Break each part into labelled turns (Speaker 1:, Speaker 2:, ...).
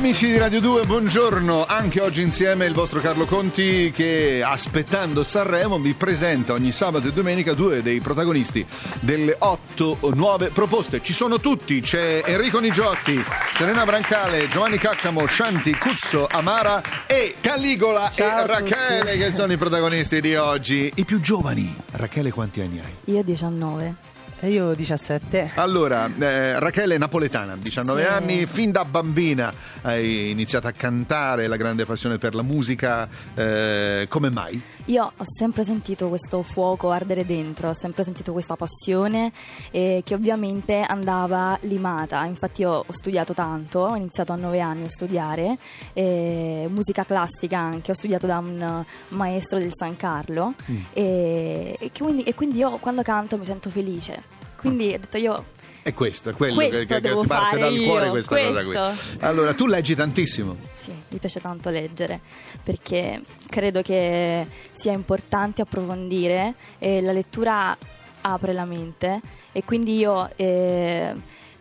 Speaker 1: Amici di Radio 2, buongiorno. Anche oggi insieme il vostro Carlo Conti che aspettando Sanremo vi presenta ogni sabato e domenica due dei protagonisti delle otto nuove proposte. Ci sono tutti, c'è Enrico Nigiotti, Serena Brancale, Giovanni Caccamo, Shanti, Cuzzo, Amara e Caligola
Speaker 2: Ciao
Speaker 1: e Rachele che sono i protagonisti di oggi. I più giovani. Rachele quanti anni hai?
Speaker 2: Io 19. E io 17.
Speaker 1: Allora, eh, Rachele è napoletana, 19
Speaker 2: Sì.
Speaker 1: anni, fin da bambina hai iniziato a cantare, la grande passione per la musica, eh, come mai?
Speaker 2: Io ho sempre sentito questo fuoco ardere dentro, ho sempre sentito questa passione eh, che ovviamente andava limata. Infatti io ho studiato tanto, ho iniziato a 9 anni a studiare, eh, musica classica anche, ho studiato da un maestro del San Carlo e, e quindi, e quindi io quando canto mi sento felice. Quindi ho detto io
Speaker 1: È questo, è quello
Speaker 2: Questo
Speaker 1: che, che-
Speaker 2: devo
Speaker 1: parte dal
Speaker 2: io,
Speaker 1: cuore questa cosa qui.
Speaker 2: questo.
Speaker 1: Allora, tu leggi tantissimo.
Speaker 2: Sì, mi piace tanto leggere perché credo che sia importante approfondire e la lettura apre la mente e quindi io eh,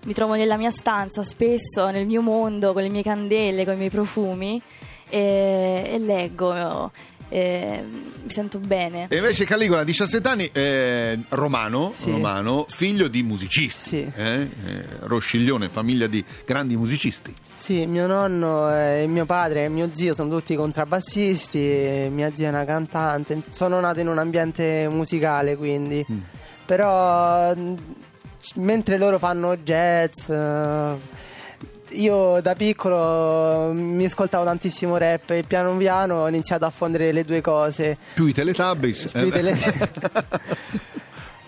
Speaker 2: mi trovo nella mia stanza spesso, nel mio mondo, con le mie candele, con i miei profumi e, e leggo, e mi sento bene.
Speaker 1: E invece Caligola, 17 anni, eh, romano,
Speaker 3: Sì.
Speaker 1: romano, figlio di musicisti.
Speaker 3: Sì.
Speaker 1: eh? Eh, Rosciglione, famiglia di grandi musicisti.
Speaker 3: Sì, mio nonno e mio padre e mio zio sono tutti contrabbassisti, mia zia è una cantante. Sono nato in un ambiente musicale, quindi.
Speaker 1: Mm.
Speaker 3: Però mh, mentre loro fanno jazz, eh, io da piccolo mi ascoltavo tantissimo rap e piano piano ho iniziato a fondere le due cose.
Speaker 1: Più i Teletubbies.
Speaker 3: Più i tele-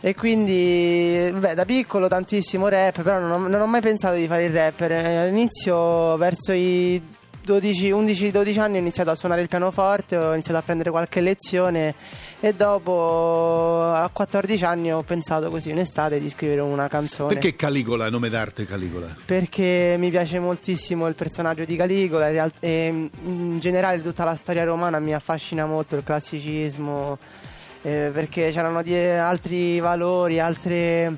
Speaker 3: E quindi, beh, da piccolo tantissimo rap, però non ho, non ho mai pensato di fare il rapper. All'inizio, verso i 12, 11-12 anni, ho iniziato a suonare il pianoforte, ho iniziato a prendere qualche lezione e dopo, a 14 anni, ho pensato così in estate di scrivere una canzone.
Speaker 1: Perché Caligola, nome d'arte Caligola?
Speaker 3: Perché mi piace moltissimo il personaggio di Caligola e in generale tutta la storia romana mi affascina molto, il classicismo, eh, perché c'erano altri valori, altre,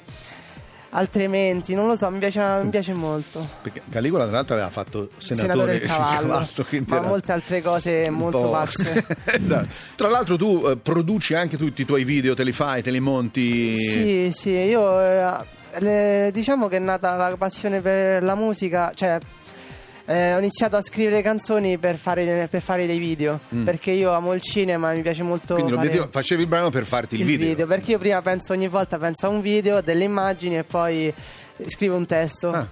Speaker 3: altre menti, non lo so, mi piace, mi piace molto.
Speaker 1: Perché Caligola, tra l'altro, aveva fatto senatore,
Speaker 3: Senatore del cavallo,
Speaker 1: quindi
Speaker 3: ma molte altre cose molto pazze.
Speaker 1: Esatto. Tra l'altro, tu eh, produci anche tutti i tuoi video, te li fai, te li monti.
Speaker 3: Sì, sì, io eh, le- diciamo che è nata la passione per la musica, cioè eh, ho iniziato a scrivere canzoni per fare, per fare dei video, perché io amo il cinema e mi piace molto
Speaker 1: Mm. Quindi l'obiettivo, facevi il brano per farti il, video.
Speaker 3: perché io prima penso ogni volta penso a un video, delle immagini e poi scrivo un testo.
Speaker 1: Ah.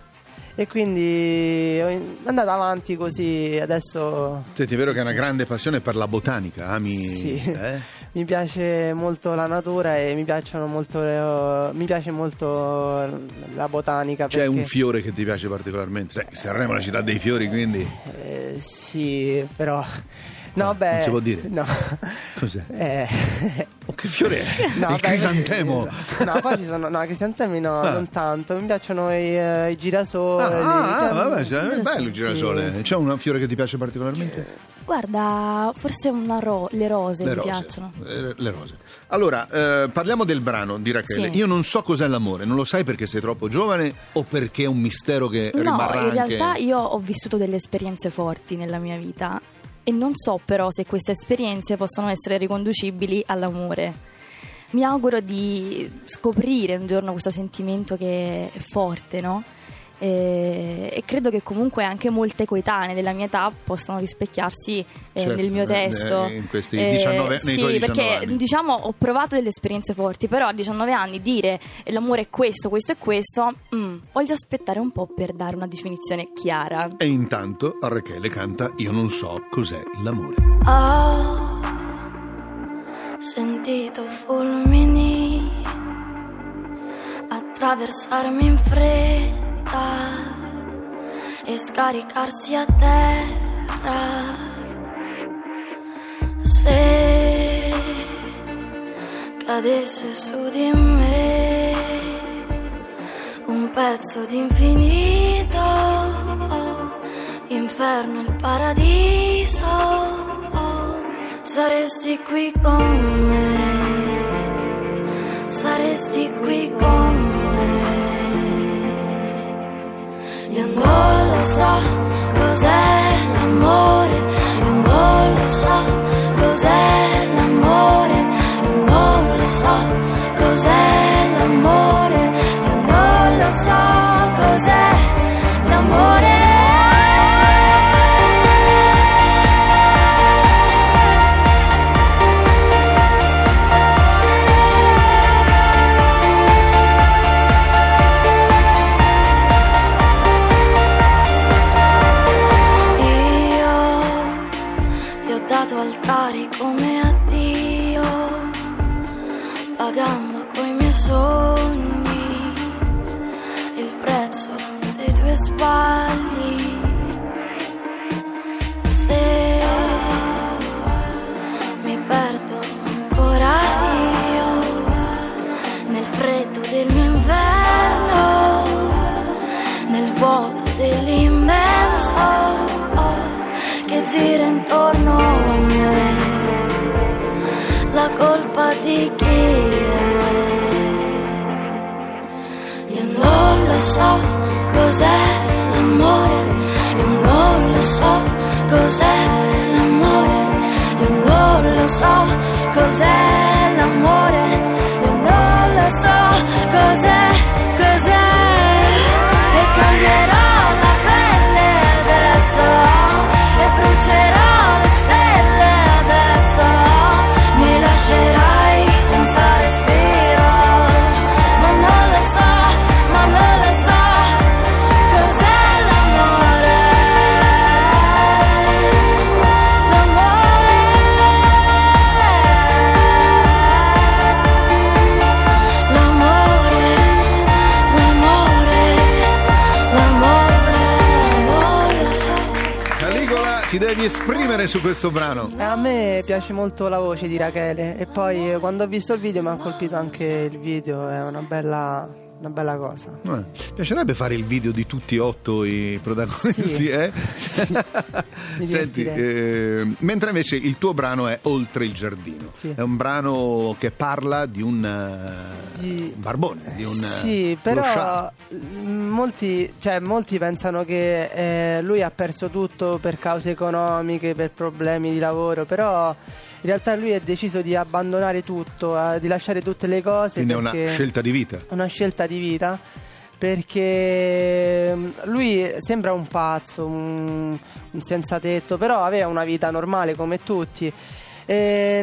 Speaker 3: E quindi è andata avanti così, adesso
Speaker 1: Senti, è vero che hai una grande passione per la botanica, ami...
Speaker 3: Sì.
Speaker 1: eh?
Speaker 3: Mi piace molto la natura e mi piacciono molto le- mi piace molto la botanica
Speaker 1: C'è
Speaker 3: perché-
Speaker 1: un fiore che ti piace particolarmente? Sai, Sanremo è la città dei fiori, quindi...
Speaker 3: Eh, sì, però. No,
Speaker 1: No,
Speaker 3: beh.
Speaker 1: non si può dire.
Speaker 3: No.
Speaker 1: Cos'è?
Speaker 3: Eh,
Speaker 1: Oh, che fiore è?
Speaker 3: no,
Speaker 1: il
Speaker 3: beh,
Speaker 1: crisantemo.
Speaker 3: No, qua ci sono. No, i crisantemi no,
Speaker 1: Ah.
Speaker 3: non tanto. Mi piacciono i, eh, i girasoli.
Speaker 1: Ah, ah, ah, vabbè, cioè, è bello il
Speaker 3: sì.
Speaker 1: girasole. C'è un fiore che ti piace particolarmente?
Speaker 2: Guarda, forse una ro- le rose
Speaker 1: Le
Speaker 2: mi
Speaker 1: rose.
Speaker 2: piacciono.
Speaker 1: Eh, le rose. Allora, eh, parliamo del brano di Rachele.
Speaker 2: Sì.
Speaker 1: Io non so cos'è l'amore, non lo sai perché sei troppo giovane o perché è un mistero che
Speaker 2: No,
Speaker 1: rimarrà
Speaker 2: in
Speaker 1: anche...
Speaker 2: realtà io ho vissuto delle esperienze forti nella mia vita e non so però se queste esperienze possono essere riconducibili all'amore. Mi auguro di scoprire un giorno questo sentimento che è forte, no? E, e credo che comunque anche molte coetanee della mia età possano rispecchiarsi eh,
Speaker 1: Certo,
Speaker 2: nel mio
Speaker 1: eh,
Speaker 2: testo.
Speaker 1: eh, in questi 19 nei
Speaker 2: sì,
Speaker 1: tuoi 19
Speaker 2: perché
Speaker 1: anni.
Speaker 2: diciamo ho provato delle esperienze forti, però a 19 anni dire eh, l'amore è questo, questo e questo, mm, voglio aspettare un po' per dare una definizione chiara.
Speaker 1: E intanto Rachele canta Io non so cos'è l'amore.
Speaker 4: Ho sentito fulmini attraversarmi in fretta e scaricarsi a terra. Se cadesse su di me un pezzo di infinito, inferno e paradiso, saresti qui con me, saresti qui con me.
Speaker 2: Io non lo so cos'è l'amore, io non lo so cos'è l'amore, io non lo so cos'è l'amore, io non lo so cos'è dato altari come addio, pagando coi miei sogni il prezzo dei tuoi sbagli. Se mi perdo ancora io nel freddo del mio inverno, nel vuoto dell'immenso gira intorno a me. La colpa di chi è? Io non lo so cos'è l'amore, io non lo so cos'è l'amore, io non lo so cos'è l'amore, io non lo so cos'è, cos'è. E cambierò
Speaker 1: esprimere su questo brano.
Speaker 3: A me piace molto la voce di Rachele e poi eh, quando ho visto il video mi ha colpito anche il video, è una bella, una bella cosa.
Speaker 1: Eh, Mi piacerebbe fare il video di tutti e otto i protagonisti,
Speaker 3: Sì.
Speaker 1: eh?
Speaker 3: Mi
Speaker 1: Senti, eh, mentre invece il tuo brano è Oltre il giardino.
Speaker 3: Sì.
Speaker 1: È un brano che parla di un, eh,
Speaker 3: Di-
Speaker 1: barbone, di un
Speaker 3: Sì,
Speaker 1: eh,
Speaker 3: però molti, cioè, molti pensano che eh, lui ha perso tutto per cause economiche, per problemi di lavoro, però realtà lui ha deciso di abbandonare tutto, eh, di lasciare tutte le cose.
Speaker 1: Quindi è una scelta di vita.
Speaker 3: una scelta di vita perché mm, lui sembra un pazzo, un, un senza tetto, però aveva una vita normale come tutti. E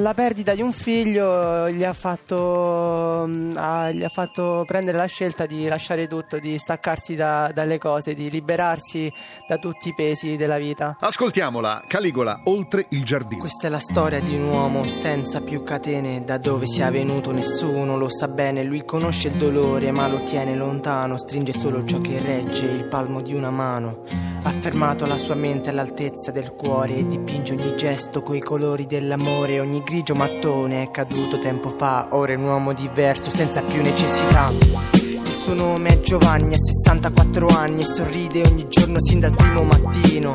Speaker 3: la perdita di un figlio gli ha, fatto, mm, ha- gli ha fatto prendere la scelta di lasciare tutto, di staccarsi da- dalle cose, di liberarsi da tutti i pesi della vita.
Speaker 1: Ascoltiamola, Caligola, Oltre il giardino.
Speaker 5: Questa è la storia di un uomo senza più catene, da dove sia venuto nessuno lo sa bene, lui conosce il dolore ma lo tiene lontano, stringe solo ciò che regge il palmo di una mano. Ha fermato la sua mente all'altezza del cuore e dipinge ogni gesto coi colori dell'amore, ogni grigio mattone è caduto tempo fa, ora è un uomo diverso senza più necessità. Il suo nome è Giovanni, ha 64 anni e sorride ogni giorno sin dal primo mattino.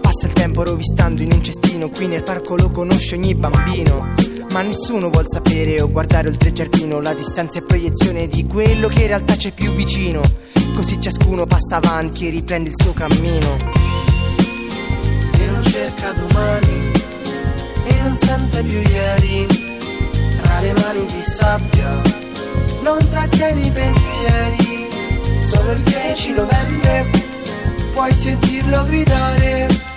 Speaker 5: Passa il tempo rovistando in un cestino, qui nel parco lo conosce ogni bambino. Ma nessuno vuol sapere o guardare oltre il giardino, la distanza è proiezione di quello che in realtà c'è più vicino. Così ciascuno passa avanti e riprende il suo cammino.
Speaker 6: e non cerca domani e non sente più ieri tra le mani di sabbia non trattieni i pensieri solo il 10 novembre puoi sentirlo gridare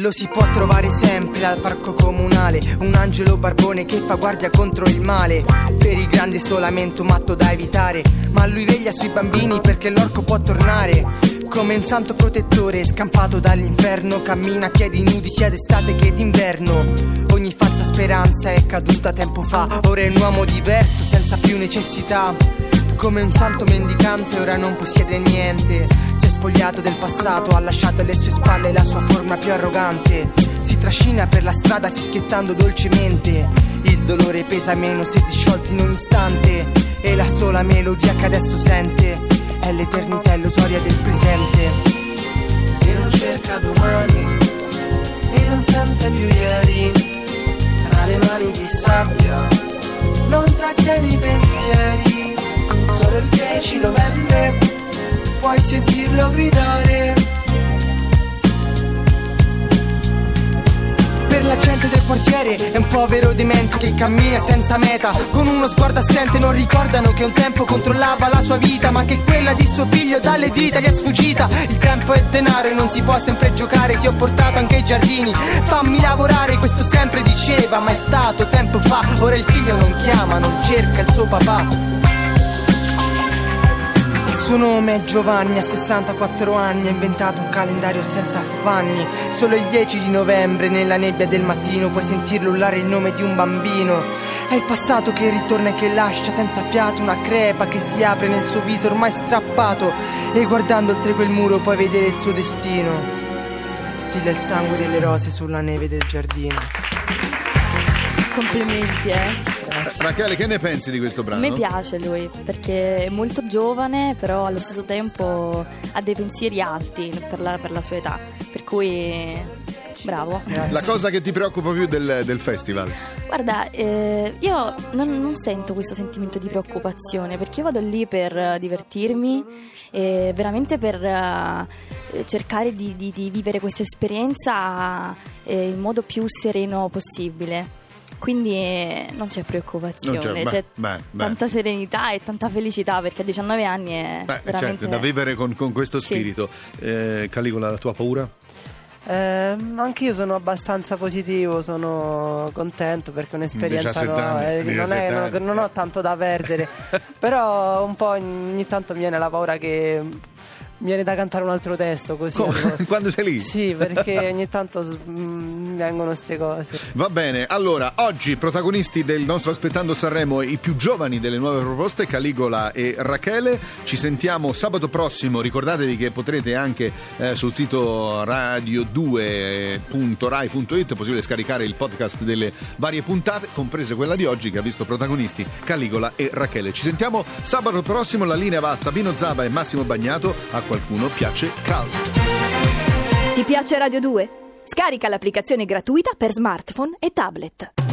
Speaker 5: Lo si può trovare sempre al parco comunale, un angelo barbone che fa guardia contro il male. Per i grandi è solamente un matto da evitare, ma lui veglia sui bambini perché l'orco può tornare. Come un santo protettore scampato dall'inferno, cammina a piedi nudi sia d'estate che d'inverno. Ogni falsa speranza è caduta tempo fa, ora è un uomo diverso senza più necessità. Come un santo mendicante ora non possiede niente Si è spogliato del passato, ha lasciato alle sue spalle la sua forma più arrogante Si trascina per la strada fischiettando dolcemente Il dolore pesa meno se disciolto in ogni istante E la sola melodia che adesso sente È l'eternità illusoria del presente
Speaker 6: e non cerca domani e non sente più ieri tra le mani di sabbia
Speaker 7: non trattieni i pensieri. Solo il 10 novembre puoi sentirlo gridare.
Speaker 5: La gente del quartiere. È un povero demente che cammina senza meta. Con uno sguardo assente non ricordano che un tempo controllava la sua vita Ma che quella di suo figlio dalle dita gli è sfuggita. Il tempo è denaro e non si può sempre giocare. Ti ho portato anche ai giardini, fammi lavorare Questo sempre diceva ma è stato tempo fa. Ora il figlio non chiama, non cerca il suo papà suo nome è Giovanni, ha 64 anni, ha inventato un calendario senza affanni. Solo il 10 di novembre, nella nebbia del mattino, puoi sentirlo urlare il nome di un bambino. È il passato che ritorna e che lascia senza fiato una crepa che si apre nel suo viso ormai strappato. E guardando oltre quel muro puoi vedere il suo destino. Stilla il sangue delle rose sulla neve del giardino.
Speaker 2: Complimenti, eh.
Speaker 1: Rachele, che ne pensi di questo brano?
Speaker 2: me piace lui perché è molto giovane, però allo stesso tempo ha dei pensieri alti per la, per la sua età. Per cui, bravo.
Speaker 1: La cosa che ti preoccupa più del, del festival?
Speaker 2: Guarda, eh, io non, non sento questo sentimento di preoccupazione perché io vado lì per divertirmi e veramente per eh, cercare di, di- di vivere questa esperienza eh, in modo più sereno possibile. Quindi eh, non c'è preoccupazione,
Speaker 1: Non c'è-
Speaker 2: c'è,
Speaker 1: beh, beh, beh.
Speaker 2: tanta serenità e tanta felicità perché a 19 anni è
Speaker 1: Beh,
Speaker 2: veramente...
Speaker 1: certo, da vivere con, con questo
Speaker 2: Sì.
Speaker 1: spirito. Eh, Caligola, la tua paura?
Speaker 3: Eh, anche io sono abbastanza positivo, sono contento perché è un'esperienza
Speaker 1: 17
Speaker 3: no,
Speaker 1: anni,
Speaker 3: eh, non,
Speaker 1: 17
Speaker 3: è- non- non ho tanto da perdere, però un po' ogni tanto mi viene la paura che mi viene da cantare un altro testo così. Allora.
Speaker 1: Quando sei lì?
Speaker 3: Sì, perché ogni tanto mm, vengono queste cose.
Speaker 1: Va bene, allora oggi protagonisti del nostro Aspettando Sanremo, i più giovani delle nuove proposte, Caligola e Rachele. Ci sentiamo sabato prossimo. Ricordatevi che potrete anche eh, sul sito radio2.rai.it è possibile scaricare il podcast delle varie puntate, comprese quella di oggi che ha visto protagonisti Caligola e Rachele. Ci sentiamo sabato prossimo. La linea va a Sabino Zaba e Massimo Bagnato. A qualcuno piace Caldo.
Speaker 8: Ti piace Radio 2? Scarica l'applicazione gratuita per smartphone e tablet.